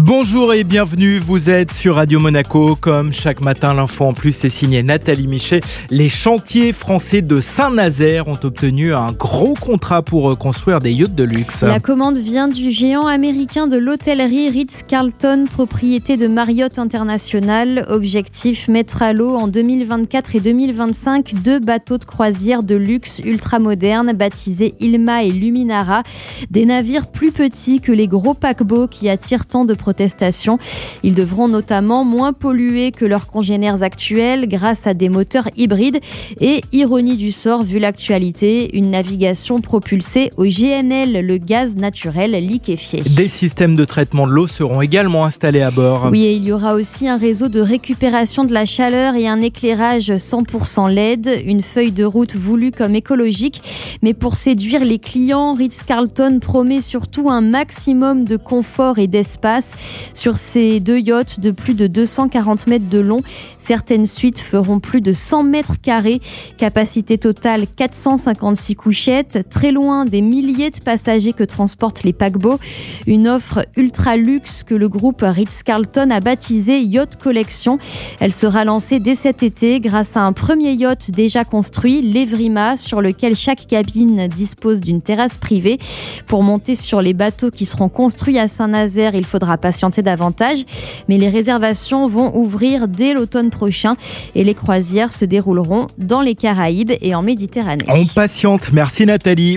Bonjour et bienvenue, vous êtes sur Radio Monaco. Comme chaque matin, l'info en plus est signé Nathalie Michet. Les chantiers français de Saint-Nazaire ont obtenu un gros contrat pour construire des yachts de luxe. La commande vient du géant américain de l'hôtellerie Ritz-Carlton, propriété de Marriott International. Objectif mettre à l'eau en 2024 et 2025 deux bateaux de croisière de luxe ultra modernes baptisés Ilma et Luminara. Des navires plus petits que les gros paquebots qui attirent tant de protestation. Ils devront notamment moins polluer que leurs congénères actuels grâce à des moteurs hybrides et, ironie du sort vu l'actualité, une navigation propulsée au GNL, le gaz naturel liquéfié. Des systèmes de traitement de l'eau seront également installés à bord. Oui, et il y aura aussi un réseau de récupération de la chaleur et un éclairage 100% LED, une feuille de route voulue comme écologique. Mais pour séduire les clients, Ritz-Carlton promet surtout un maximum de confort et d'espace. Sur ces deux yachts de plus de 240 mètres de long, certaines suites feront plus de 100 mètres carrés. Capacité totale 456 couchettes, très loin des milliers de passagers que transportent les paquebots. Une offre ultra luxe que le groupe Ritz-Carlton a baptisé Yacht Collection. Elle sera lancée dès cet été grâce à un premier yacht déjà construit, l'Evrima, sur lequel chaque cabine dispose d'une terrasse privée. Pour monter sur les bateaux qui seront construits à Saint-Nazaire, il faudra patienter davantage, mais les réservations vont ouvrir dès l'automne prochain et les croisières se dérouleront dans les Caraïbes et en Méditerranée. On patiente. Merci Nathalie.